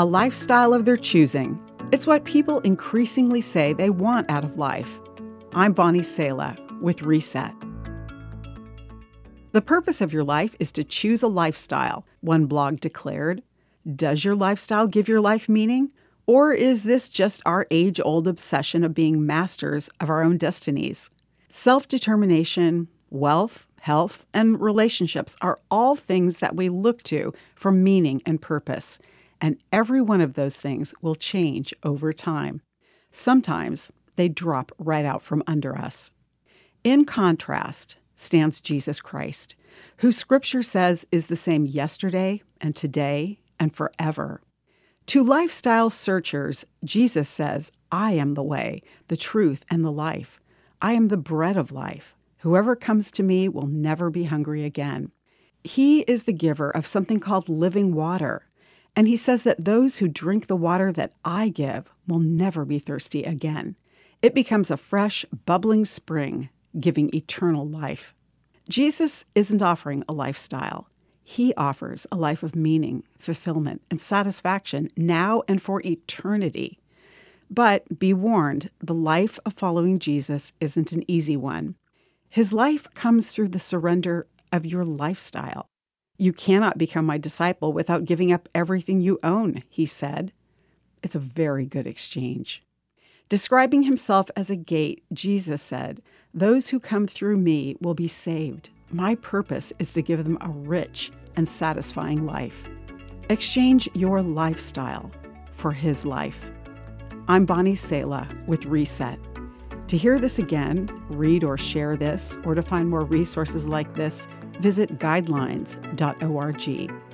a lifestyle of their choosing. It's what people increasingly say they want out of life. I'm Bonnie Sala with Reset. The purpose of your life is to choose a lifestyle, one blog declared. Does your lifestyle give your life meaning? Or is this just our age old obsession of being masters of our own destinies? Self determination, wealth, health, and relationships are all things that we look to for meaning and purpose. And every one of those things will change over time. Sometimes they drop right out from under us. In contrast stands Jesus Christ, who Scripture says is the same yesterday and today and forever. To lifestyle searchers, Jesus says, I am the way, the truth, and the life. I am the bread of life. Whoever comes to me will never be hungry again. He is the giver of something called living water. And he says that those who drink the water that I give will never be thirsty again. It becomes a fresh, bubbling spring, giving eternal life. Jesus isn't offering a lifestyle. He offers a life of meaning, fulfillment, and satisfaction now and for eternity. But be warned, the life of following Jesus isn't an easy one. His life comes through the surrender of your lifestyle. You cannot become my disciple without giving up everything you own, he said. It's a very good exchange. Describing himself as a gate, Jesus said, Those who come through me will be saved. My purpose is to give them a rich and satisfying life. Exchange your lifestyle for his life. I'm Bonnie Sala with Reset. To hear this again, read or share this, or to find more resources like this, visit guidelines.org.